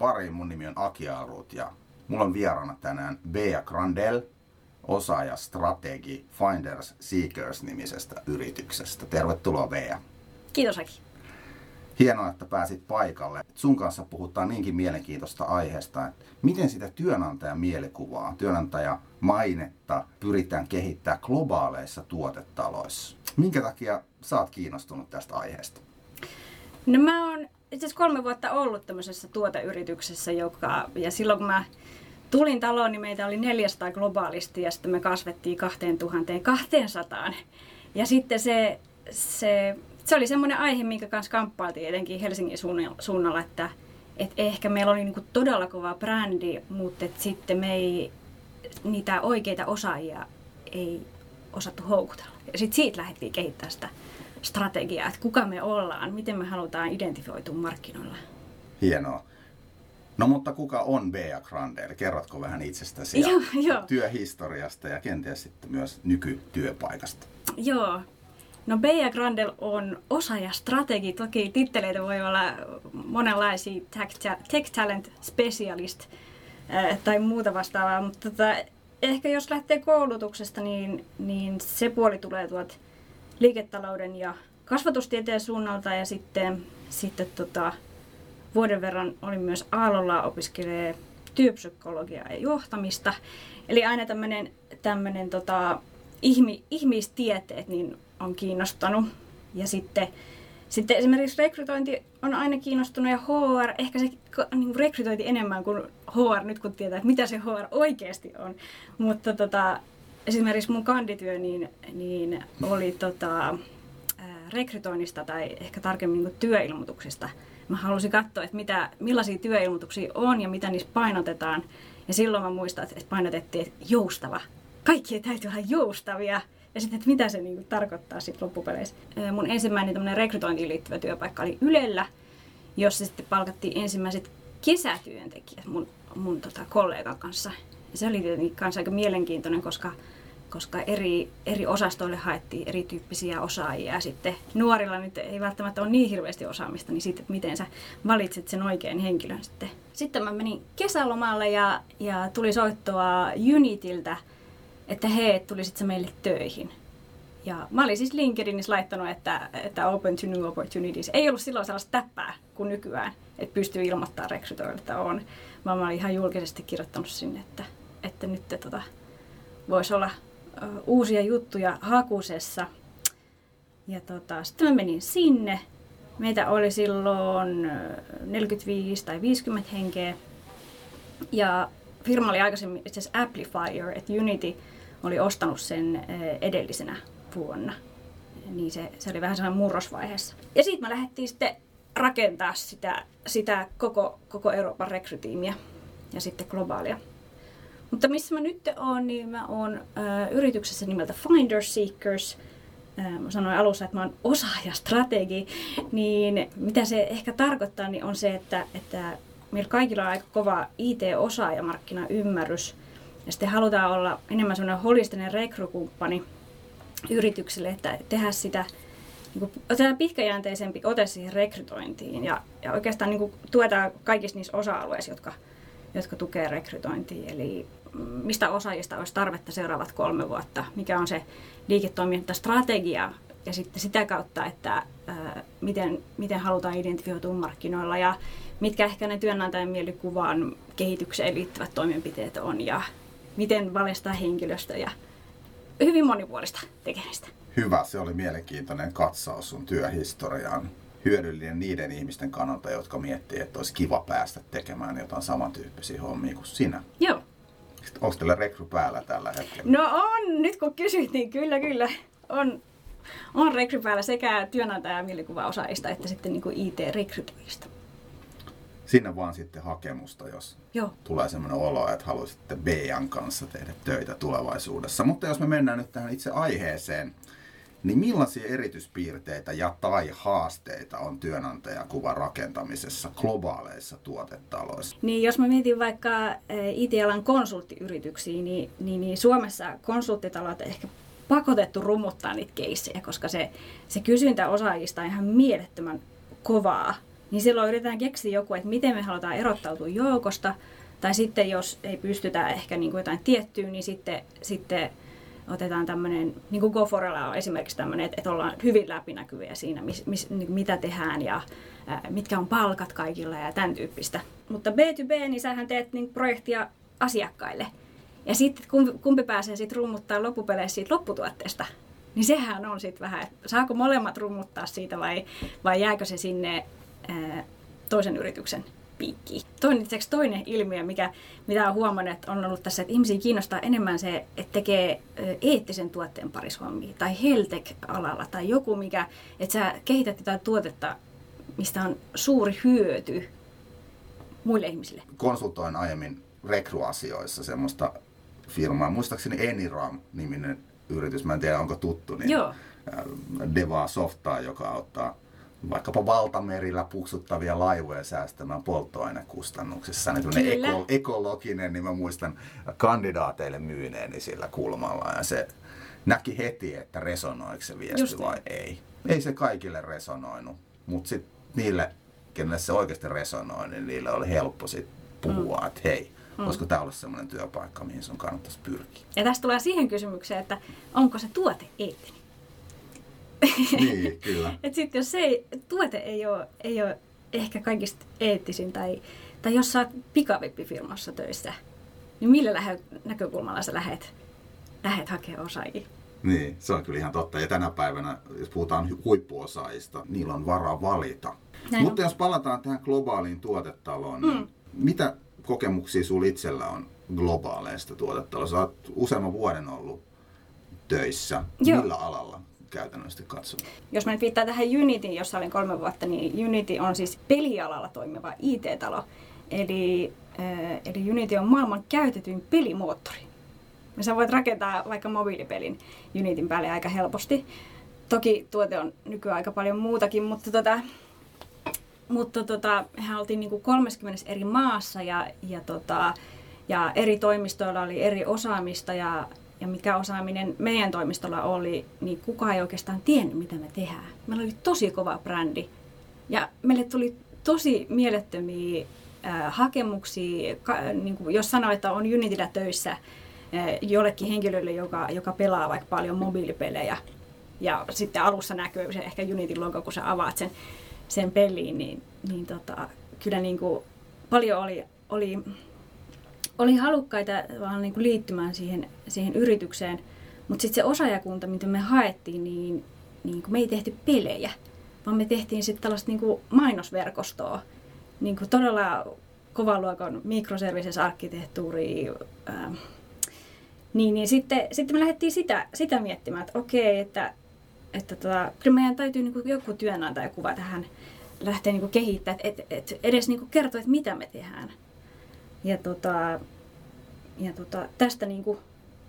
Pariin. Mun nimi on Aki Arut ja mulla on vieraana tänään Bea Grandel, osaaja strategi Finders Seekers nimisestä yrityksestä. Tervetuloa Bea. Kiitos Aki. Hienoa, että pääsit paikalle. Sun kanssa puhutaan niinkin mielenkiintoista aiheesta, että miten sitä työnantajan mielikuvaa, työnantaja mainetta pyritään kehittää globaaleissa tuotetaloissa. Minkä takia sä oot kiinnostunut tästä aiheesta? No mä oon itse asiassa kolme vuotta ollut tämmöisessä tuoteyrityksessä, joka, ja silloin kun mä tulin taloon, niin meitä oli 400 globaalisti ja sitten me kasvettiin 2200. Ja sitten se, se, se oli semmoinen aihe, minkä kanssa kamppailtiin etenkin Helsingin suunnalla, että et ehkä meillä oli niinku todella kova brändi, mutta et sitten me ei, niitä oikeita osaajia ei osattu houkutella. Ja sitten siitä lähdettiin kehittämään sitä strategiaa, että kuka me ollaan, miten me halutaan identifioitua markkinoilla. Hienoa. No mutta kuka on Bea Grandel? Kerrotko vähän itsestäsi ja joo, joo. työhistoriasta ja kenties sitten myös nykytyöpaikasta? Joo. No Bea Grandel on osaaja strategi. Toki titteleitä voi olla monenlaisia tech talent specialist äh, tai muuta vastaavaa, mutta tota, ehkä jos lähtee koulutuksesta, niin, niin se puoli tulee tuolta liiketalouden ja kasvatustieteen suunnalta ja sitten, sitten tota, vuoden verran olin myös Aallolla opiskelee työpsykologiaa ja johtamista. Eli aina tämmöinen tämmönen, tota, ihmi, ihmistieteet niin on kiinnostanut. Ja sitten, sitten esimerkiksi rekrytointi on aina kiinnostunut ja HR, ehkä se niin rekrytointi enemmän kuin HR nyt kun tietää, että mitä se HR oikeasti on. Mutta tota, esimerkiksi mun kandityö niin, niin oli tota, rekrytoinnista tai ehkä tarkemmin niin työilmoituksista. Mä halusin katsoa, että mitä, millaisia työilmoituksia on ja mitä niissä painotetaan. Ja silloin mä muistan, että painotettiin, että joustava. Kaikki täytyy olla joustavia. Ja sitten, että mitä se niin kuin, tarkoittaa sitten loppupeleissä. Mun ensimmäinen rekrytointiin liittyvä työpaikka oli Ylellä, jossa sitten palkattiin ensimmäiset kesätyöntekijät mun, mun tota, kollegan kanssa. Se oli tietenkin kanssa aika mielenkiintoinen, koska, koska eri, eri osastoille haettiin erityyppisiä osaajia. Ja sitten nuorilla nyt ei välttämättä ole niin hirveästi osaamista, niin sitten miten sä valitset sen oikean henkilön sitten. Sitten mä menin kesälomalle ja, ja tuli soittoa Unitiltä, että hei, tulisit sä meille töihin. Ja mä olin siis LinkedInissä laittanut, että, että Open to New Opportunities ei ollut silloin sellaista täppää kuin nykyään, että pystyy ilmoittaa rekrytoille, että on. Mä olin ihan julkisesti kirjoittanut sinne, että, että nyt tota, voisi olla uh, uusia juttuja hakusessa. Ja tota, sitten mä menin sinne. Meitä oli silloin 45 tai 50 henkeä. Ja firma oli aikaisemmin itse asiassa Amplifier, että Unity oli ostanut sen edellisenä vuonna. Niin se, se oli vähän sellainen murrosvaiheessa. Ja sitten me lähdettiin sitten rakentaa sitä, sitä koko, koko Euroopan rekrytiimiä ja sitten globaalia. Mutta missä mä nyt oon, niin mä oon äh, yrityksessä nimeltä Finder Seekers. Äh, mä sanoin alussa, että mä oon osaajastrategi. Niin mitä se ehkä tarkoittaa, niin on se, että, että meillä kaikilla on aika kova IT-osaajamarkkinaymmärrys. Ja sitten halutaan olla enemmän semmoinen holistinen rekrykumppani yrityksille, että tehdä sitä niin kuin, pitkäjänteisempi ote siihen rekrytointiin ja, ja oikeastaan niin kuin, tuetaan kaikissa niissä osa-alueissa, jotka, jotka tukee rekrytointiin. Eli mistä osaajista olisi tarvetta seuraavat kolme vuotta, mikä on se liiketoimintastrategia ja sitten sitä kautta, että miten, miten halutaan identifioitua markkinoilla ja mitkä ehkä ne työnantajan mielikuvan kehitykseen liittyvät toimenpiteet on ja miten valistaa henkilöstö ja hyvin monipuolista tekemistä. Hyvä, se oli mielenkiintoinen katsaus sun työhistoriaan. Hyödyllinen niiden ihmisten kannalta, jotka miettii, että olisi kiva päästä tekemään jotain samantyyppisiä hommia kuin sinä. Joo. Onko teillä rekry päällä tällä hetkellä? No on, nyt kun kysyt, niin kyllä, kyllä. On, on rekry päällä sekä työnantaja- mielikuvaosaajista että sitten niin IT-rekrytoijista sinne vaan sitten hakemusta, jos Joo. tulee semmoinen olo, että haluaisitte BN kanssa tehdä töitä tulevaisuudessa. Mutta jos me mennään nyt tähän itse aiheeseen, niin millaisia erityispiirteitä ja tai haasteita on työnantajakuvan rakentamisessa globaaleissa tuotetaloissa? Niin jos mä mietin vaikka IT-alan konsulttiyrityksiä, niin, niin, niin Suomessa konsulttitalot ehkä pakotettu rummuttaa niitä keissejä, koska se, se kysyntä osaajista on ihan mielettömän kovaa niin silloin yritetään keksiä joku, että miten me halutaan erottautua joukosta, tai sitten jos ei pystytä ehkä niin kuin jotain tiettyä, niin sitten, sitten otetaan tämmöinen, niin kuin Goforella on esimerkiksi tämmöinen, että, että ollaan hyvin läpinäkyviä siinä, mis, mis, niin mitä tehdään ja ää, mitkä on palkat kaikilla ja tämän tyyppistä. Mutta B2B, niin sähän teet niin projektia asiakkaille. Ja sitten kumpi, kumpi pääsee sitten rummuttaa loppupeleissä siitä lopputuotteesta, niin sehän on sitten vähän, että saako molemmat rummuttaa siitä vai, vai jääkö se sinne ää, toisen yrityksen piikkiin. Toinen, toinen ilmiö, mikä, mitä on huomannut, että on ollut tässä, että ihmisiä kiinnostaa enemmän se, että tekee eettisen tuotteen parissa hommia, tai heltek-alalla, tai joku, mikä, että sä kehität jotain tuotetta, mistä on suuri hyöty muille ihmisille. Konsultoin aiemmin rekruasioissa semmoista firmaa, muistaakseni Eniram-niminen yritys, mä en tiedä onko tuttu, niin Joo. Devaa Softaa, joka auttaa vaikkapa valtamerillä puksuttavia laivoja säästämään polttoainekustannuksissa. Niin eko, ekologinen, niin mä muistan kandidaateille myyneeni sillä kulmalla. Ja se näki heti, että resonoiko se viesti Just vai niin. ei. Ei se kaikille resonoinut, mutta sitten niille, kenelle se oikeasti resonoi, niin niille oli helppo sit puhua, mm. että hei, mm. voisiko tämä olla sellainen työpaikka, mihin sun kannattaisi pyrkiä. Ja tästä tulee siihen kysymykseen, että onko se tuote eettinen? niin, kyllä. Et sit jos se tuote ei ole, ei ole ehkä kaikista eettisin tai, tai jos sä oot pikavippifirmassa töissä, niin millä lähe, näkökulmalla sä lähet, lähet hakemaan osaajia? Niin, se on kyllä ihan totta. Ja tänä päivänä, jos puhutaan huippuosaajista, niillä on varaa valita. Näin Mutta on. jos palataan tähän globaaliin tuotetaloon, niin mm. mitä kokemuksia sulla itsellä on globaaleista tuotetaloista? Oot useamman vuoden ollut töissä. Joo. Millä alalla? Käytännössä katsoen. Jos mä nyt viittaan tähän Unityin, jossa olin kolme vuotta, niin Unity on siis pelialalla toimiva IT-talo. Eli, äh, eli Unity on maailman käytetyin pelimoottori. Ja sä voit rakentaa vaikka mobiilipelin Unityn päälle aika helposti. Toki tuote on nykyään aika paljon muutakin, mutta tota, mutta tota, mehän oltiin niin kuin 30 eri maassa ja, ja, tota, ja eri toimistoilla oli eri osaamista ja, ja mikä osaaminen meidän toimistolla oli, niin kukaan ei oikeastaan tiennyt, mitä me tehdään. Meillä oli tosi kova brändi ja meille tuli tosi mielettömiä äh, hakemuksia. Ka, niin kuin jos sanoo, että on Unityllä töissä äh, jollekin henkilölle, joka, joka pelaa vaikka paljon mobiilipelejä, ja sitten alussa näkyy se ehkä Unityn logo, kun sä avaat sen, sen peliin, niin, niin tota, kyllä niin kuin paljon oli, oli oli halukkaita vaan niin kuin liittymään siihen, siihen yritykseen, mutta sitten se osaajakunta, mitä me haettiin, niin, niin kuin me ei tehty pelejä, vaan me tehtiin sitten tällaista niin kuin mainosverkostoa, niin kuin todella kovan luokan mikroservices-arkkitehtuuri. Ähm, niin, niin sitten, sitten me lähdettiin sitä, sitä miettimään, että okei, että, että tota, kyllä meidän täytyy niin joku työnantajakuva tähän lähteä niin kehittämään, että et, et edes niin kertoa, että mitä me tehdään. Ja, tota, ja tota, tästä, niin kuin,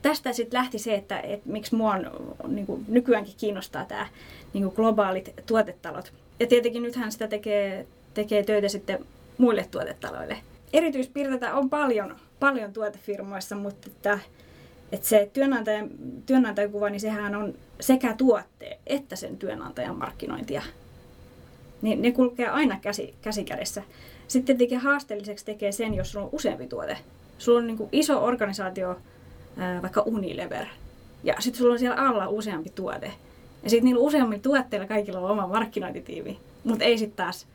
tästä sitten lähti se, että et, miksi mua on, niin kuin, nykyäänkin kiinnostaa tämä niin kuin globaalit tuotetalot. Ja tietenkin nythän sitä tekee, tekee töitä sitten muille tuotetaloille. Erityispiirteitä on paljon, paljon tuotefirmoissa, mutta että, että se työnantajan, työnantajakuva, niin sehän on sekä tuotte että sen työnantajan markkinointia. Niin ne kulkee aina käsi, käsi kädessä. Sitten tietenkin haasteelliseksi tekee sen, jos sulla on useampi tuote. Sulla on niin kuin iso organisaatio, vaikka Unilever, ja sitten sulla on siellä alla useampi tuote. Ja sitten niillä useammilla tuotteilla kaikilla on oma markkinointitiimi, mutta ei sitten taas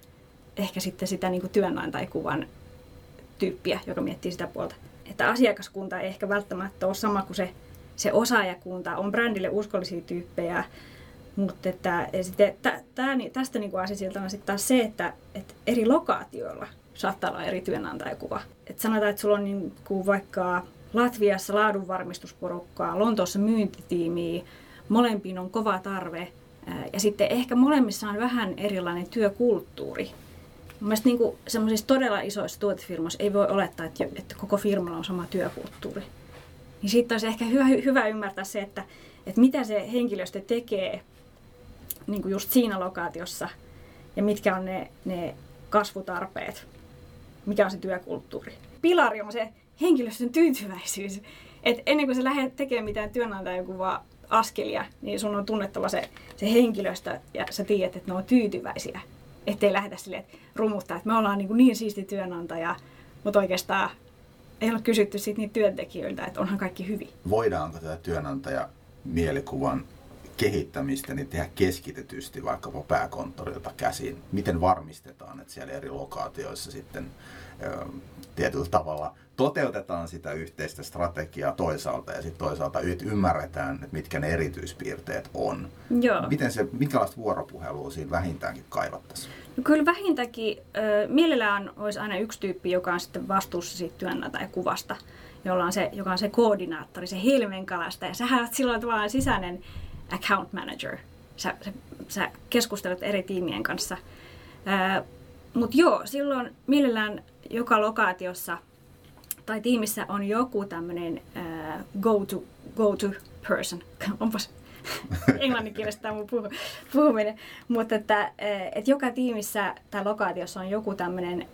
ehkä sitten sitä niin työnantajikuvan tyyppiä, joka miettii sitä puolta. Että asiakaskunta ei ehkä välttämättä ole sama kuin se, se osaajakunta. On brändille uskollisia tyyppejä, mutta että, sitten, tä, tää, tästä niin asiasiltana sitten taas se, että, että eri lokaatioilla saattaa olla eri työnantajakuva. Et sanotaan, että sulla on niin kuin vaikka Latviassa laadunvarmistusporukkaa, Lontoossa myyntitiimiä, molempiin on kova tarve ja sitten ehkä molemmissa on vähän erilainen työkulttuuri. Mielestäni niin semmoisissa todella isoissa tuotefirmoissa ei voi olettaa, että, että koko firmalla on sama työkulttuuri. Niin siitä olisi ehkä hyvä, hyvä ymmärtää se, että, että mitä se henkilöstö tekee niin kuin just siinä lokaatiossa ja mitkä on ne, ne kasvutarpeet, mikä on se työkulttuuri. Pilari on se henkilöstön tyytyväisyys. Et ennen kuin sä lähdet tekemään mitään työnantajakuvaa askelia, niin sun on tunnettava se, se henkilöstö ja sä tiedät, että ne on tyytyväisiä. Ettei lähdetä silleen, että rumuttaa, että me ollaan niin, niin siisti työnantaja, mutta oikeastaan ei ole kysytty siitä niitä työntekijöiltä, että onhan kaikki hyvin. Voidaanko tätä työnantaja mielikuvan kehittämistä niin tehdä keskitetysti vaikkapa pääkonttorilta käsin? Miten varmistetaan, että siellä eri lokaatioissa sitten ö, tietyllä tavalla toteutetaan sitä yhteistä strategiaa toisaalta ja sitten toisaalta ymmärretään, että mitkä ne erityispiirteet on. Joo. Miten se, minkälaista vuoropuhelua siinä vähintäänkin kaivattaisiin? No kyllä vähintäänkin äh, mielellään olisi aina yksi tyyppi, joka on sitten vastuussa siitä työnantajakuvasta, jolla on se, joka on se koordinaattori, se hilmenkalasta. Ja sähän olet silloin tavallaan sisäinen account manager. Sä, sä, sä keskustelet eri tiimien kanssa. Mutta joo, silloin mielellään joka lokaatiossa tai tiimissä on joku tämmöinen go-to, go-to person. Onpas englanninkielistä tämä mun puhu, puhuminen. Mutta että, että joka tiimissä tai lokaatiossa on joku tämmöinen,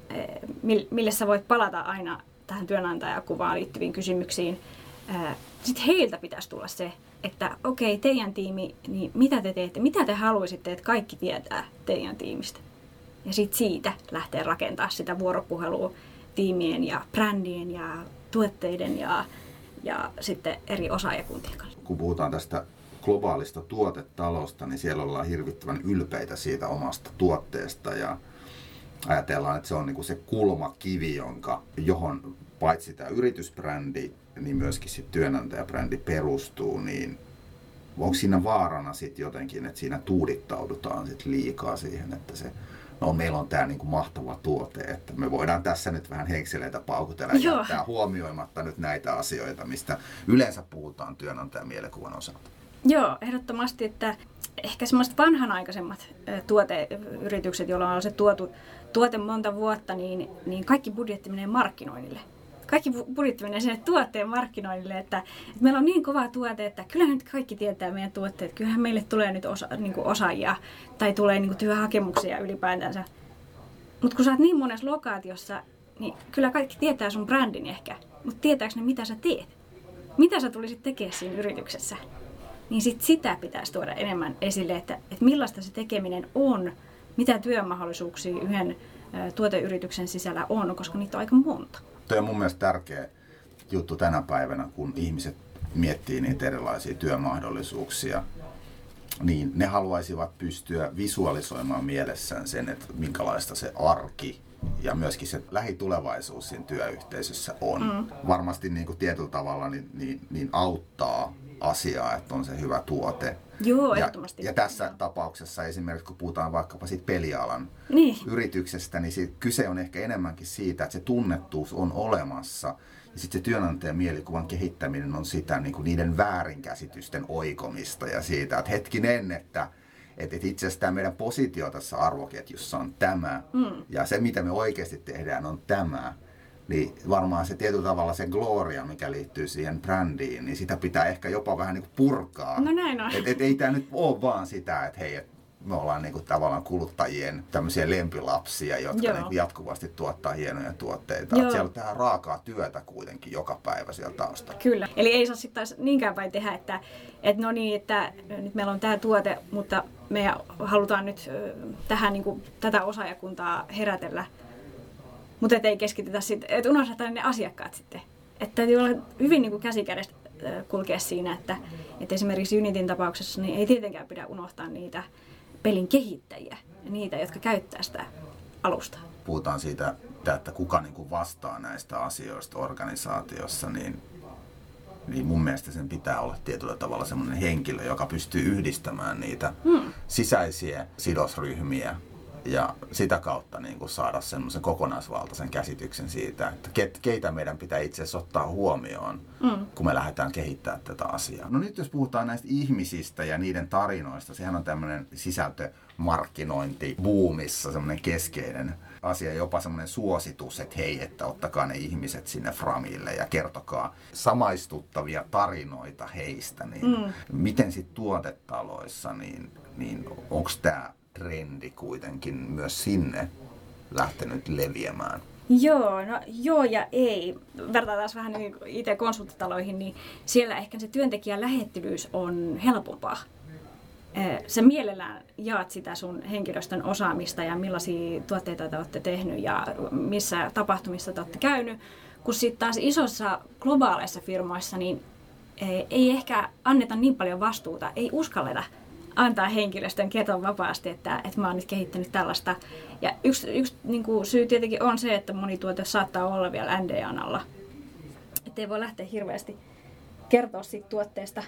mille sä voit palata aina tähän työnantajakuvaan liittyviin kysymyksiin. Sitten heiltä pitäisi tulla se, että okei, okay, teidän tiimi, niin mitä te teette, mitä te haluaisitte, että kaikki tietää teidän tiimistä. Ja sitten siitä lähtee rakentaa sitä vuoropuhelua tiimien ja brändien ja tuotteiden ja, ja sitten eri osaajakuntien kanssa. Kun puhutaan tästä globaalista tuotetalosta, niin siellä ollaan hirvittävän ylpeitä siitä omasta tuotteesta ja ajatellaan, että se on niin se kulmakivi, jonka, johon paitsi tämä yritysbrändi, niin myöskin sit työnantajabrändi perustuu, niin onko siinä vaarana sitten jotenkin, että siinä tuudittaudutaan sit liikaa siihen, että se no meillä on tämä niinku mahtava tuote, että me voidaan tässä nyt vähän henkseleitä paukutella ja jättää huomioimatta nyt näitä asioita, mistä yleensä puhutaan työnantajan mielikuvan osalta. Joo, ehdottomasti, että ehkä semmoiset vanhanaikaisemmat tuoteyritykset, joilla on se tuotu, tuote monta vuotta, niin, niin kaikki budjetti menee markkinoinnille kaikki budjetti menee sinne tuotteen markkinoinnille, että, että meillä on niin kova tuote, että kyllä nyt kaikki tietää meidän tuotteet. Kyllähän meille tulee nyt osa, niin kuin osaajia tai tulee niin kuin työhakemuksia ylipäätänsä. Mutta kun sä oot niin monessa lokaatiossa, niin kyllä kaikki tietää sun brändin ehkä. Mutta tietääkö ne, mitä sä teet? Mitä sä tulisit tekemään siinä yrityksessä? Niin sit sitä pitäisi tuoda enemmän esille, että, että millaista se tekeminen on, mitä työmahdollisuuksia yhden tuoteyrityksen sisällä on, koska niitä on aika monta. Tuo on mun mielestä tärkeä juttu tänä päivänä, kun ihmiset miettii niitä erilaisia työmahdollisuuksia, niin ne haluaisivat pystyä visualisoimaan mielessään sen, että minkälaista se arki ja myöskin se lähitulevaisuus siinä työyhteisössä on. Mm. Varmasti niin kuin tietyllä tavalla niin, niin, niin auttaa asiaa, että on se hyvä tuote. Joo, ja, ja tässä Joo. tapauksessa esimerkiksi, kun puhutaan vaikkapa siitä pelialan niin. yrityksestä, niin siitä, kyse on ehkä enemmänkin siitä, että se tunnettuus on olemassa. Ja sitten se työnantajan mielikuvan kehittäminen on sitä niin kuin niiden väärinkäsitysten oikomista ja siitä, että hetkinen, että että itse asiassa tämä meidän positio tässä arvoketjussa on tämä, mm. ja se mitä me oikeasti tehdään on tämä niin varmaan se tietyllä tavalla se gloria, mikä liittyy siihen brändiin, niin sitä pitää ehkä jopa vähän niin kuin purkaa. No näin on. Et, et ei tämä nyt ole vaan sitä, että hei, et me ollaan niin kuin tavallaan kuluttajien tämmöisiä lempilapsia, jotka niin kuin jatkuvasti tuottaa hienoja tuotteita. Joo. Siellä on tähän raakaa työtä kuitenkin joka päivä siellä taustalla. Kyllä. Eli ei saa sitten taas niinkään päin tehdä, että, että no niin, että nyt meillä on tämä tuote, mutta me halutaan nyt tähän niin kuin, tätä osaajakuntaa herätellä – mutta ei keskitytä sitten, että unohdetaan ne asiakkaat sitten. Että täytyy olla hyvin niin kuin käsikädessä kulkea siinä, että, että esimerkiksi Unitin tapauksessa niin ei tietenkään pidä unohtaa niitä pelin kehittäjiä niitä, jotka käyttää sitä alusta. Puhutaan siitä, että kuka niin kuin vastaa näistä asioista organisaatiossa, niin, niin mun mielestä sen pitää olla tietyllä tavalla semmoinen henkilö, joka pystyy yhdistämään niitä hmm. sisäisiä sidosryhmiä ja sitä kautta niin kuin saada semmoisen kokonaisvaltaisen käsityksen siitä, että ket, keitä meidän pitää itse asiassa ottaa huomioon, mm. kun me lähdetään kehittämään tätä asiaa. No nyt jos puhutaan näistä ihmisistä ja niiden tarinoista, sehän on tämmöinen sisältömarkkinointi buumissa semmoinen keskeinen asia, jopa semmoinen suositus, että hei, että ottakaa ne ihmiset sinne Framille ja kertokaa samaistuttavia tarinoita heistä. Niin mm. Miten sitten tuotetaloissa, niin, niin onko tämä trendi kuitenkin myös sinne lähtenyt leviämään? Joo, no joo ja ei. Vertaa taas vähän niin IT-konsulttitaloihin, niin siellä ehkä se työntekijän lähettelyys on helpompaa. sä mielellään jaat sitä sun henkilöstön osaamista ja millaisia tuotteita te olette tehnyt ja missä tapahtumissa te olette käynyt, kun sitten taas isossa globaaleissa firmoissa niin ei ehkä anneta niin paljon vastuuta, ei uskalleta antaa henkilöstön keton vapaasti, että, että mä oon nyt kehittänyt tällaista. Ja yksi, yksi niin kuin syy tietenkin on se, että moni tuote saattaa olla vielä NDAn alla. Että ei voi lähteä hirveästi kertoa siitä tuotteesta.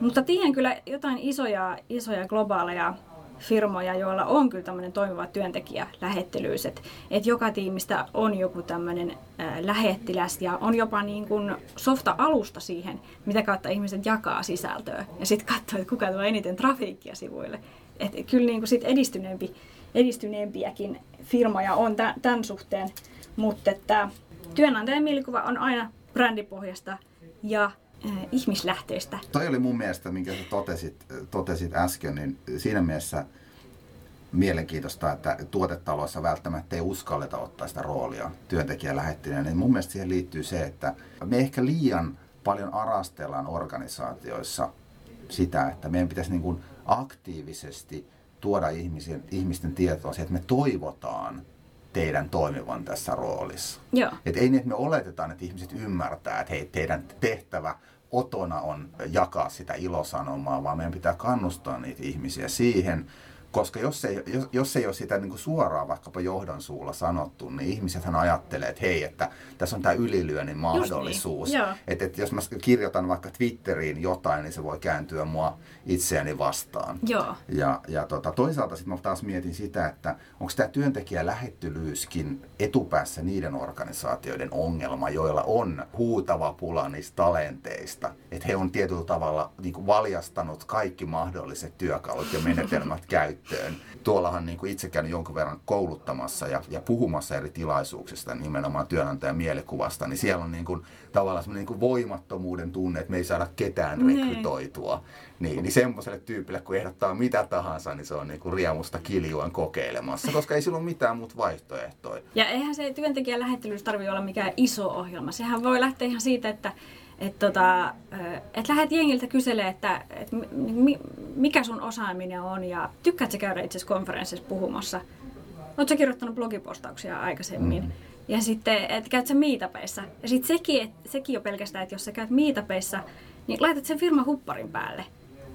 Mutta tiedän kyllä jotain isoja, isoja globaaleja firmoja, joilla on kyllä tämmöinen toimiva työntekijälähettelyys, että et joka tiimistä on joku tämmöinen lähettiläs ja on jopa niin kuin softa-alusta siihen, mitä kautta ihmiset jakaa sisältöä ja sitten katsoo, että kuka tuo eniten trafiikkia sivuille. Et kyllä niin kuin sit edistyneempi, edistyneempiäkin firmoja on tämän suhteen, mutta että työnantajan mielikuva on aina brändipohjasta ja äh, ihmislähteistä. Toi oli mun mielestä, minkä sä totesit, totesit äsken, niin siinä mielessä mielenkiintoista, että tuotetaloissa välttämättä ei uskalleta ottaa sitä roolia työntekijän lähettineen. Niin mun mielestä siihen liittyy se, että me ehkä liian paljon arastellaan organisaatioissa sitä, että meidän pitäisi niin kuin aktiivisesti tuoda ihmisen, ihmisten tietoa siihen, että me toivotaan teidän toimivan tässä roolissa. Joo. Et ei niin, että me oletetaan, että ihmiset ymmärtää, että hei, teidän tehtävä otona on jakaa sitä ilosanomaa, vaan meidän pitää kannustaa niitä ihmisiä siihen, koska jos ei, jos, jos ei ole sitä niin kuin suoraan vaikkapa johdon suulla sanottu, niin ihmisethän ajattelee, että hei, että tässä on tämä ylilyönnin mahdollisuus. niin. Että, että jos mä kirjoitan vaikka Twitteriin jotain, niin se voi kääntyä mua itseäni vastaan. Joo. Ja, ja tota, toisaalta sitten mä taas mietin sitä, että onko tämä työntekijä lähettylyyskin etupäässä niiden organisaatioiden ongelma, joilla on huutava pula niistä talenteista. Että he on tietyllä tavalla niin kuin valjastanut kaikki mahdolliset työkalut ja menetelmät käyttöön. Tuollahan niin kuin itse käynyt jonkun verran kouluttamassa ja, ja puhumassa eri tilaisuuksista nimenomaan työnantajan mielikuvasta, niin siellä on niin kuin, tavallaan semmoinen niin kuin voimattomuuden tunne, että me ei saada ketään Niin. rekrytoitua. Niin, niin semmoiselle tyypille, kun ehdottaa mitä tahansa, niin se on niin kuin riemusta kiljuan kokeilemassa, koska ei sillä ole mitään muuta vaihtoehtoja. Ja eihän se työntekijän lähettelys tarvitse olla mikään iso ohjelma. Sehän voi lähteä ihan siitä, että et tota, et lähdet jengiltä kyselemään, että et mi, mikä sun osaaminen on ja tykkäätkö käydä itse konferenssissa puhumassa. Oletko kirjoittanut blogipostauksia aikaisemmin? Mm. Ja sitten, että käyt sä meetupeissa. Ja sitten sekin, et, sekin jo pelkästään, että jos sä käyt meetupeissa, niin laitat sen firman hupparin päälle.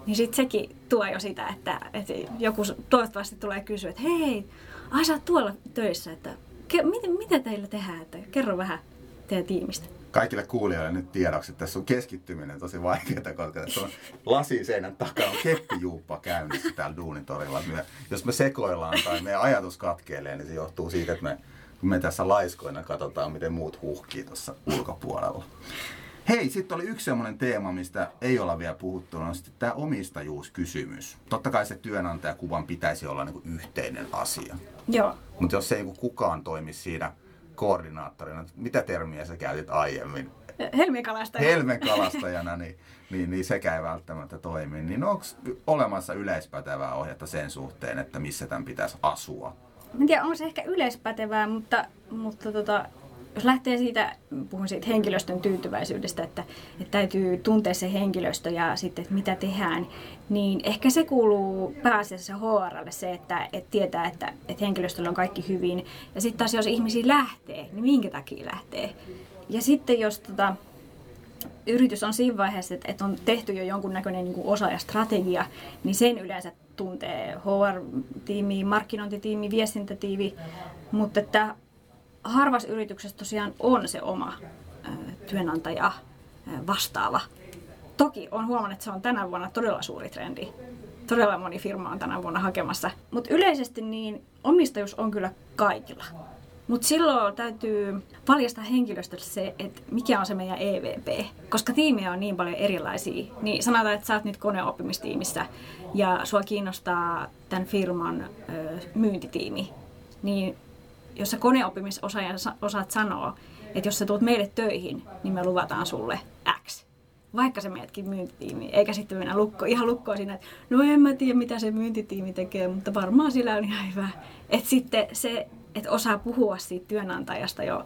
Niin sitten sekin tuo jo sitä, että, että joku toivottavasti tulee kysyä, että hei, ai sä oot tuolla töissä, että ke, mitä, mitä teillä tehdään, että kerro vähän teidän tiimistä. Kaikille kuulijoille nyt tiedoksi, että tässä on keskittyminen tosi vaikeaa, koska tässä on lasiseinän takana on keppijuuppa käynnissä täällä Duunitorilla. Me, jos me sekoillaan tai meidän ajatus katkeilee, niin se johtuu siitä, että me, kun me tässä laiskoina katsotaan, miten muut huhkii tuossa ulkopuolella. Hei, sitten oli yksi semmoinen teema, mistä ei olla vielä puhuttu, on sitten tämä omistajuuskysymys. Totta kai se työnantajakuvan pitäisi olla niinku yhteinen asia. Joo. Mutta jos ei niinku kukaan toimi siinä koordinaattorina, mitä termiä sä käytit aiemmin? Helmikalastajana. Helmenkalastajana, niin, niin, niin sekä ei välttämättä toimi. Niin onko olemassa yleispätevää ohjetta sen suhteen, että missä tämän pitäisi asua? En tiedä, on se ehkä yleispätevää, mutta, mutta tota, jos lähtee siitä, puhun siitä henkilöstön tyytyväisyydestä, että, että täytyy tuntea se henkilöstö ja sitten, että mitä tehdään, niin ehkä se kuuluu pääasiassa HRlle se, että, että tietää, että, että henkilöstöllä on kaikki hyvin. Ja sitten taas jos ihmisiä lähtee, niin minkä takia lähtee? Ja sitten jos tota, yritys on siinä vaiheessa, että, että on tehty jo jonkunnäköinen niin kuin osa ja strategia, niin sen yleensä tuntee HR-tiimi, markkinointitiimi, viestintätiimi, mutta että harvassa yrityksessä tosiaan on se oma työnantaja vastaava. Toki on huomannut, että se on tänä vuonna todella suuri trendi. Todella moni firma on tänä vuonna hakemassa. Mutta yleisesti niin omistajuus on kyllä kaikilla. Mutta silloin täytyy paljastaa henkilöstölle se, että mikä on se meidän EVP. Koska tiimejä on niin paljon erilaisia, niin sanotaan, että sä oot nyt koneoppimistiimissä ja sua kiinnostaa tämän firman ö, myyntitiimi. Niin jos sä koneoppimisosaajan sa- osaat sanoa, että jos sä tulet meille töihin, niin me luvataan sulle X. Vaikka sä meetkin myyntitiimiin, eikä sitten mennä lukko, ihan lukkoon siinä, että no en mä tiedä mitä se myyntitiimi tekee, mutta varmaan sillä on ihan hyvä. Että sitten se, että osaa puhua siitä työnantajasta jo,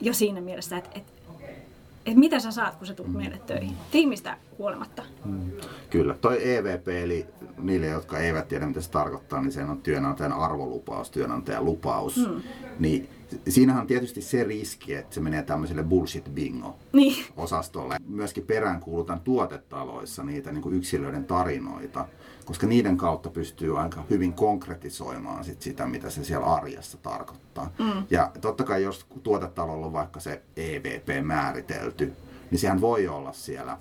jo siinä mielessä, että, että että mitä sä saat, kun sä tulet meille töihin. Tiimistä huolimatta. Mm. Kyllä. Toi EVP, eli niille, jotka eivät tiedä, mitä se tarkoittaa, niin se on työnantajan arvolupaus, työnantajan lupaus. Mm. Niin siinähän on tietysti se riski, että se menee tämmöiselle bullshit bingo niin. Myöskin peräänkuulutan tuotetaloissa niitä niin kuin yksilöiden tarinoita, koska niiden kautta pystyy aika hyvin konkretisoimaan sit sitä, mitä se siellä arjessa tarkoittaa. Mm. Ja totta kai jos tuotetalolla on vaikka se EVP määritelty, niin sehän voi olla siellä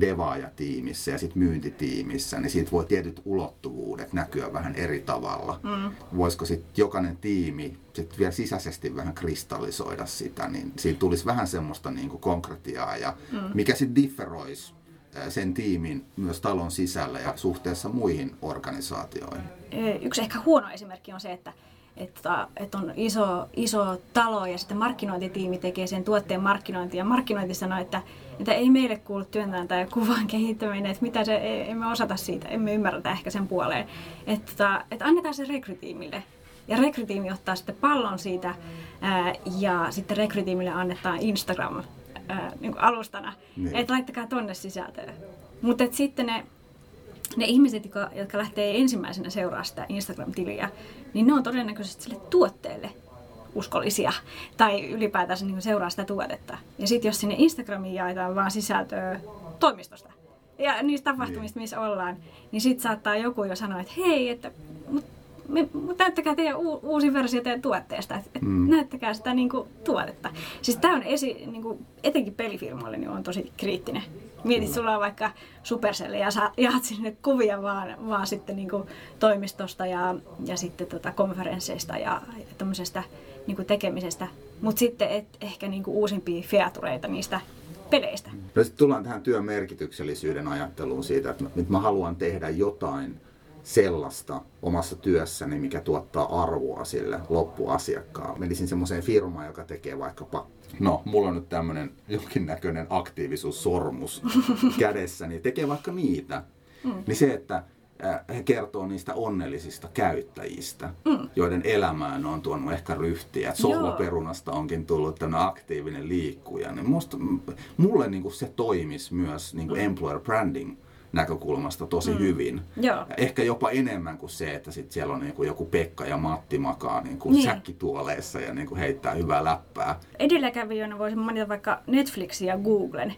devaajatiimissä ja sitten myyntitiimissä, niin siitä voi tietyt ulottuvuudet näkyä vähän eri tavalla. Mm. Voisiko sitten jokainen tiimi sit vielä sisäisesti vähän kristallisoida sitä, niin siitä tulisi vähän semmoista niinku konkretiaa ja mm. mikä sitten differoisi sen tiimin myös talon sisällä ja suhteessa muihin organisaatioihin. Yksi ehkä huono esimerkki on se, että että, että on iso, iso talo ja sitten markkinointitiimi tekee sen tuotteen markkinointia ja markkinointi sanoo, että, että ei meille kuulu työntäjän kuvan kehittäminen, että mitä se, emme osata siitä, emme ymmärrä ehkä sen puoleen. Että, että annetaan se rekrytiimille ja rekrytiimi ottaa sitten pallon siitä ää, ja sitten rekrytiimille annetaan Instagram ää, niin kuin alustana, niin. että laittakaa tonne sisältöä. Mutta sitten ne ne ihmiset, jotka, jotka lähtee ensimmäisenä seuraa sitä Instagram-tiliä, niin ne on todennäköisesti sille tuotteelle uskollisia tai ylipäätänsä niin seuraa sitä tuotetta. Ja sitten jos sinne Instagramiin jaetaan vaan sisältöä toimistosta ja niistä tapahtumista, niin. missä ollaan, niin sitten saattaa joku jo sanoa, että hei, että mut mutta näyttäkää teidän u, uusi versio teidän tuotteesta, että et mm. näyttäkää sitä niinku, tuotetta. Siis tämä on esi, niinku, etenkin pelifirmoille niin on tosi kriittinen. Mietit, mm. sulla on vaikka Supercell ja sä jaat sinne kuvia vaan, vaan sitten niinku, toimistosta ja, ja sitten tota, konferensseista ja, ja tämmöisestä niinku, tekemisestä. Mutta sitten et, ehkä niinku, uusimpia featureita niistä peleistä. No sitten tullaan tähän työn merkityksellisyyden ajatteluun siitä, että mä haluan tehdä jotain sellaista omassa työssäni, mikä tuottaa arvoa sille loppuasiakkaalle. Menisin semmoiseen firmaan, joka tekee vaikkapa No, mulla on nyt tämmöinen jonkinnäköinen aktiivisuussormus kädessäni, tekee vaikka niitä. Mm. Niin se, että he kertoo niistä onnellisista käyttäjistä, mm. joiden elämään on tuonut ehkä ryhtiä. Sohvaperunasta onkin tullut tämmöinen aktiivinen liikkuja. Niin musta, mulle niin kuin se toimisi myös niin kuin employer branding näkökulmasta tosi mm. hyvin. Joo. Ehkä jopa enemmän kuin se, että sit siellä on niin kuin joku Pekka ja Matti makaa niin kuin niin. säkkituoleissa ja niin kuin heittää hyvää läppää. Edelläkävijöinä voisin mainita vaikka Netflixin ja Googlen.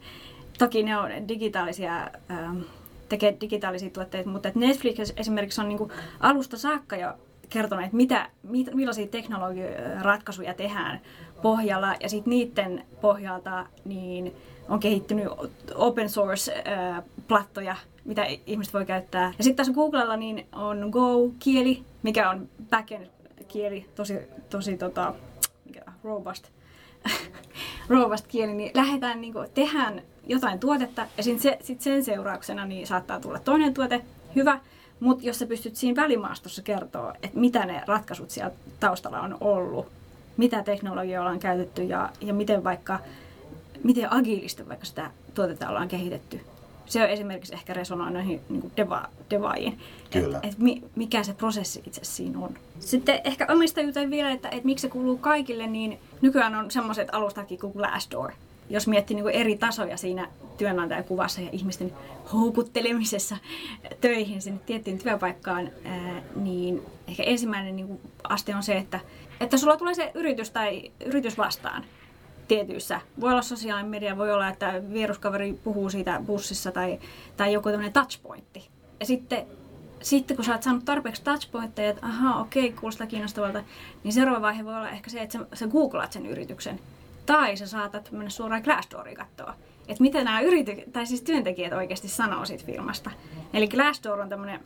Toki ne on digitaalisia, ähm, tekee digitaalisia tuotteita, mutta Netflix esimerkiksi on niin alusta saakka jo kertonut, että mitä, mit, millaisia teknologiaratkaisuja tehdään pohjalla. Ja sitten niiden pohjalta niin on kehittynyt open source-plattoja, mitä ihmiset voi käyttää. Ja sitten tässä Googlella niin on Go-kieli, mikä on backend-kieli, tosi, tosi tota, mikä, robust, robust kieli, niin lähdetään niin kuin, tehdään jotain tuotetta ja sitten se, sit sen seurauksena niin saattaa tulla toinen tuote, hyvä, mutta jos sä pystyt siinä välimaastossa kertoa, että mitä ne ratkaisut siellä taustalla on ollut, mitä teknologiaa on käytetty ja, ja miten vaikka miten agiilisti vaikka sitä tuotetta ollaan kehitetty. Se on esimerkiksi ehkä resonoi noihin niin deva, devaiin, että et mi, mikä se prosessi itse siinä on. Sitten ehkä omistajuuteen vielä, että et miksi se kuuluu kaikille, niin nykyään on semmoiset alustakin kuin Glassdoor. Jos miettii niin eri tasoja siinä työnantajakuvassa ja ihmisten houkuttelemisessa töihin sinne tiettyyn työpaikkaan, niin ehkä ensimmäinen niin aste on se, että, että sulla tulee se yritys tai yritys vastaan tietyissä. Voi olla sosiaalinen media, voi olla, että vieruskaveri puhuu siitä bussissa tai, tai joku tämmöinen touchpointti. Ja sitten, sitten kun sä oot saanut tarpeeksi touchpointteja, että ahaa, okei, okay, kuulostaa kiinnostavalta, niin seuraava vaihe voi olla ehkä se, että sä, sä googlaat sen yrityksen. Tai sä saatat mennä suoraan Glassdooriin katsoa, että mitä nämä yrity- tai siis työntekijät oikeasti sanoo siitä firmasta. Eli Glassdoor on tämmöinen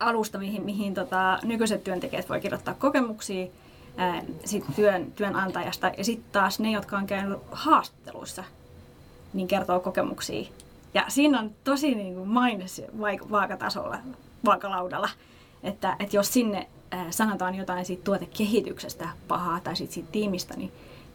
alusta, mihin, mihin tota, nykyiset työntekijät voi kirjoittaa kokemuksia, sit työn, työnantajasta. Ja sitten taas ne, jotka on käynyt haastatteluissa, niin kertoo kokemuksia. Ja siinä on tosi niin kuin maines vaakatasolla, vaakalaudalla, että, että jos sinne sanotaan jotain siitä tuotekehityksestä pahaa tai siitä, siitä tiimistä, niin,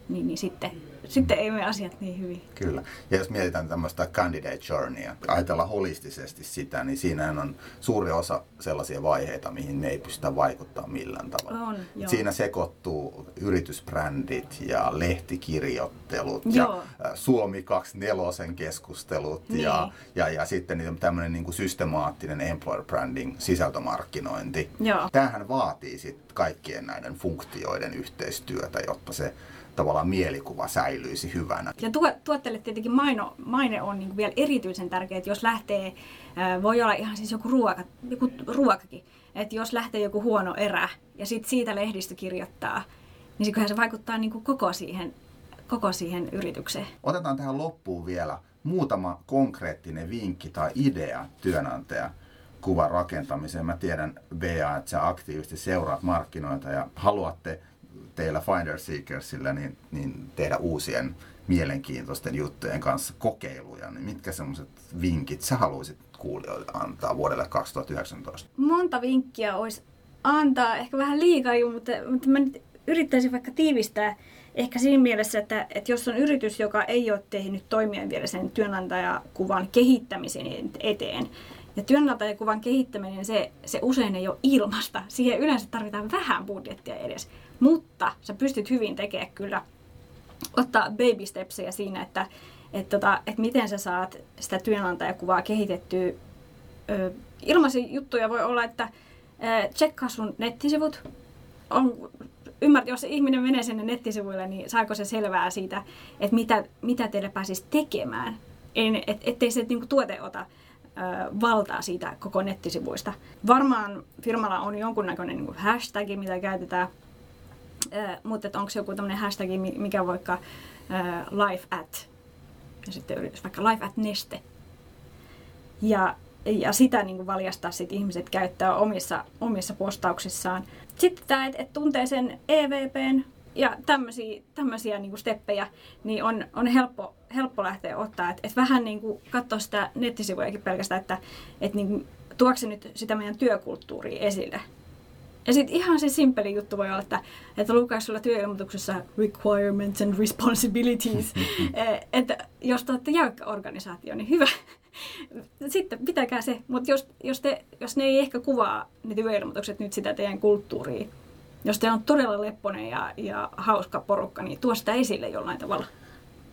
niin, niin sitten, sitten ei mene asiat niin hyvin. Kyllä. Ja jos mietitään tämmöistä candidate journeya, ajatella holistisesti sitä, niin siinä on suuri osa sellaisia vaiheita, mihin me ei pystytä vaikuttamaan millään tavalla. On, joo. Siinä sekoittuu yritysbrändit ja lehtikirjoittelut Joo. ja ä, Suomi 24 keskustelut Niin. ja, ja, ja sitten niin tämmöinen niin kuin systemaattinen employer branding, sisältömarkkinointi. Joo. Tämähän vaatii sitten kaikkien näiden funktioiden yhteistyötä, jotta se tavallaan mielikuva säilyisi hyvänä. Ja tuo, tuotteelle tietenkin maino, maine on niin vielä erityisen tärkeä, että jos lähtee, voi olla ihan siis joku, ruoka, joku ruokakin, että jos lähtee joku huono erä ja sit siitä lehdistö kirjoittaa, niin kyllähän se vaikuttaa niin kuin koko, siihen, koko siihen yritykseen. Otetaan tähän loppuun vielä muutama konkreettinen vinkki tai idea työnantaja kuvan rakentamiseen. Mä tiedän, Bea, että sä aktiivisesti seuraat markkinoita ja haluatte teillä Finder Seekersillä niin, niin tehdä uusien mielenkiintoisten juttujen kanssa kokeiluja. Niin mitkä semmoiset vinkit sä haluaisit kuulijoille antaa vuodelle 2019? Monta vinkkiä olisi antaa, ehkä vähän liikaa, juu, mutta, mutta mä nyt yrittäisin vaikka tiivistää ehkä siinä mielessä, että, että jos on yritys, joka ei ole tehnyt toimia vielä sen työnantajakuvan kehittämisen eteen, ja työnantajakuvan kehittäminen, se, se usein ei ole ilmasta. Siihen yleensä tarvitaan vähän budjettia edes. Mutta sä pystyt hyvin tekemään kyllä, ottaa baby stepsejä siinä, että, että, tota, että miten sä saat sitä työnantajakuvaa kehitettyä. Ö, ilmaisia juttuja voi olla, että ö, tsekkaa sun nettisivut. On, ymmärrät, jos ihminen menee sinne nettisivuille, niin saako se selvää siitä, että mitä, mitä teille pääsisi tekemään. En, et, ettei se niinku tuote ota valtaa siitä koko nettisivuista. Varmaan firmalla on jonkunnäköinen niinku hashtag, mitä käytetään, mutta onko joku tämmöinen hashtag, mi- mikä vaikka ö, life at, ja sitten yritys vaikka life at neste. Ja, ja sitä niin kuin valjastaa sit ihmiset käyttää omissa, omissa postauksissaan. Sitten tämä, että et tuntee sen EVPn ja tämmöisiä, niin steppejä, niin on, on helppo, helppo lähteä ottaa. Että et vähän niin kuin katsoa sitä nettisivujakin pelkästään, että et niin kuin, tuokse se nyt sitä meidän työkulttuuria esille. Ja sitten ihan se simppeli juttu voi olla, että, että lukee sulla työilmoituksessa requirements and responsibilities. Eh, että jos te olette jäykkä organisaatio, niin hyvä. Sitten pitäkää se. Mutta jos, jos, te, jos ne ei ehkä kuvaa ne työilmoitukset nyt sitä teidän kulttuuria, jos te on todella lepponen ja, ja hauska porukka, niin tuo sitä esille jollain tavalla.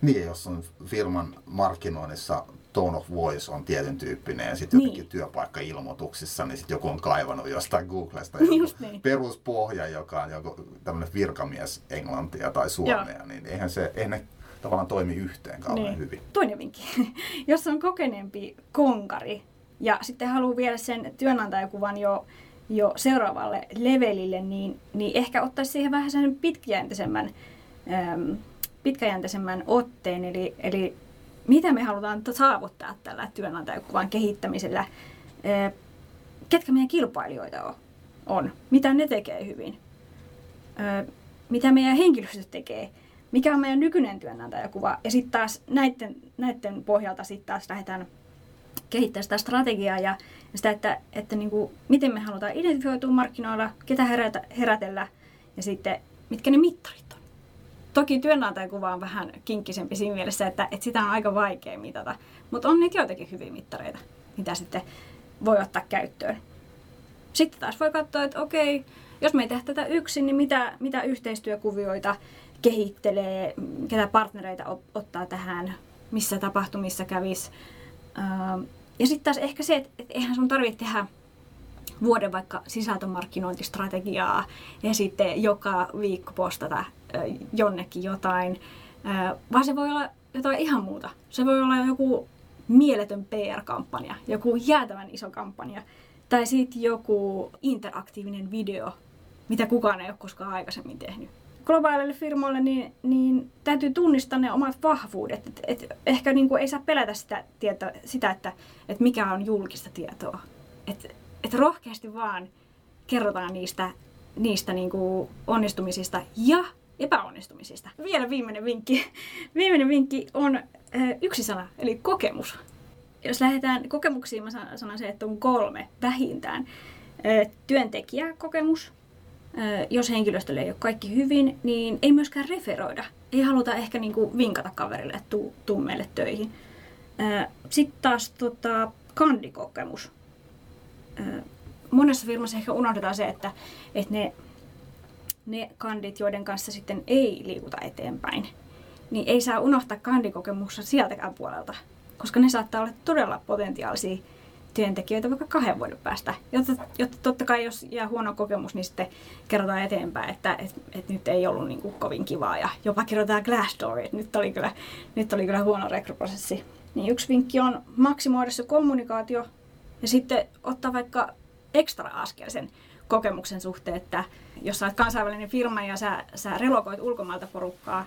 Niin, jos on firman markkinoinnissa tone of voice on tietyn tyyppinen ja sitten Niin. jotenkin työpaikka-ilmoituksissa, niin sitten joku on kaivannut jostain Googlesta Just niin. peruspohja, joka on joku tämmöinen virkamies englantia tai suomea, niin eihän, se, eihän ne tavallaan toimi yhteen kauhean Niin. hyvin. Toinen vinkki. Jos on kokeneempi konkari ja sitten haluaa viedä sen työnantajakuvan jo, jo seuraavalle levelille, niin, niin ehkä ottaisi siihen vähän sen pitkäjänteisemmän, äm, pitkäjänteisemmän otteen. Eli, eli mitä me halutaan saavuttaa tällä työnantajakuvan kehittämisellä. Ää, ketkä meidän kilpailijoita on? Mitä ne tekee hyvin? Ää, mitä meidän henkilöstö tekee? mikä on meidän nykyinen työnantajakuva. Ja sitten taas näiden, näiden pohjalta sitten taas lähdetään kehittämään sitä strategiaa ja sitä, että, että niin kuin, miten me halutaan identifioitua markkinoilla, ketä herätä, herätellä ja sitten mitkä ne mittarit on. Toki työnantajakuva on vähän kinkkisempi siinä mielessä, että, että sitä on aika vaikea mitata, mutta on niitä joitakin hyviä mittareita, mitä sitten voi ottaa käyttöön. Sitten taas voi katsoa, että okei, jos me ei tehdä tätä yksin, niin mitä, mitä yhteistyökuvioita kehittelee, ketä partnereita ot- ottaa tähän, missä tapahtumissa kävis. Ähm, Ja sitten taas ehkä se, että et eihän sun tarvitse tehdä vuoden vaikka sisältömarkkinointistrategiaa ja sitten joka viikko postata jonnekin jotain, vaan se voi olla jotain ihan muuta. Se voi olla joku mieletön PR-kampanja, joku jäätävän iso kampanja, tai sitten joku interaktiivinen video, mitä kukaan ei ole koskaan aikaisemmin tehnyt. Globaaleille firmoille niin, niin täytyy tunnistaa ne omat vahvuudet. Et, et ehkä niin kuin ei saa pelätä sitä, tieto, sitä että et mikä on julkista tietoa. Et, et rohkeasti vaan kerrotaan niistä, niistä niin kuin onnistumisista ja epäonnistumisista. Vielä viimeinen vinkki. Viimeinen vinkki on ö, yksi sana, eli kokemus. Jos lähdetään kokemuksiin, mä san- sanon se, että on kolme vähintään. Ö, Työntekijäkokemus, jos henkilöstölle ei ole kaikki hyvin, niin ei myöskään referoida. Ei haluta ehkä niin kuin vinkata kaverille, että tuu, tuu meille töihin. Sitten taas tota, kandikokemus. Monessa firmassa ehkä unohdetaan se, että, että ne, ne kandit, joiden kanssa sitten ei liikuta eteenpäin, niin ei saa unohtaa kandikokemusta sieltäkään puolelta, koska ne saattaa olla todella potentiaalisia työntekijöitä vaikka kahden vuoden päästä. Jotta, jotta totta kai jos jää huono kokemus, niin sitten kerrotaan eteenpäin, että et, et nyt ei ollut niin kuin kovin kivaa ja jopa kerrotaan Glassdoor, että nyt oli kyllä, nyt oli kyllä huono rekryprosessi. Niin yksi vinkki on maksimoida se kommunikaatio ja sitten ottaa vaikka ekstra askel sen kokemuksen suhteen, että jos sä olet kansainvälinen firma ja sä, sä relokoit ulkomailta porukkaa,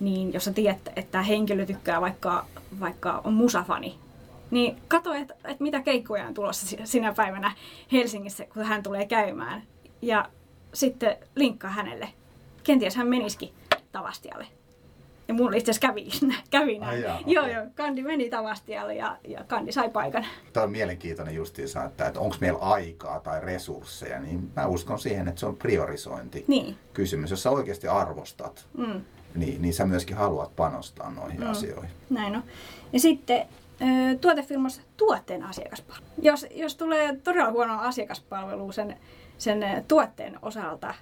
niin jos sä tiedät, että henkilö tykkää vaikka, vaikka on musafani, niin katso, että, että mitä keikkoja on tulossa sinä päivänä Helsingissä, kun hän tulee käymään. Ja sitten linkkaa hänelle. Kenties hän menisikin Tavastialle. Ja mulla itse asiassa kävi, kävi näin. Ai jaa, okay. Joo, joo. Kandi meni Tavastialle ja, ja Kandi sai paikan. Tämä on mielenkiintoinen justiinsa, että, että onko meillä aikaa tai resursseja, niin mä uskon siihen, että se on priorisointi niin. kysymys. Jos sä oikeasti arvostat, mm. niin, niin sä myöskin haluat panostaa noihin mm. asioihin. Näin on. Ja sitten tuotefirmassa tuotteen asiakaspalvelu. Jos, jos tulee todella huono asiakaspalvelu sen, sen tuotteen osalta,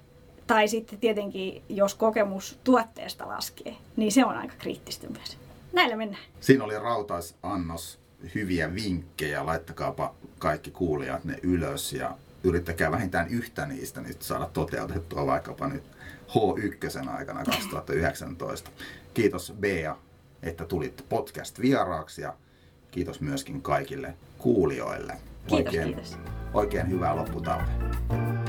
tai sitten tietenkin jos kokemus tuotteesta laskee, niin se on aika kriittistä myös. Näillä mennään. Siinä oli rautais-annos hyviä vinkkejä. Laittakaapa kaikki kuulijat ne ylös ja yrittäkää vähintään yhtä niistä nyt saada toteutettua vaikkapa nyt H1 aikana 2019. Kiitos Bea, että tulit podcast-vieraaksi ja kiitos myöskin kaikille kuulijoille. Kiitos, oikein, kiitos. oikein hyvää lopputalvea.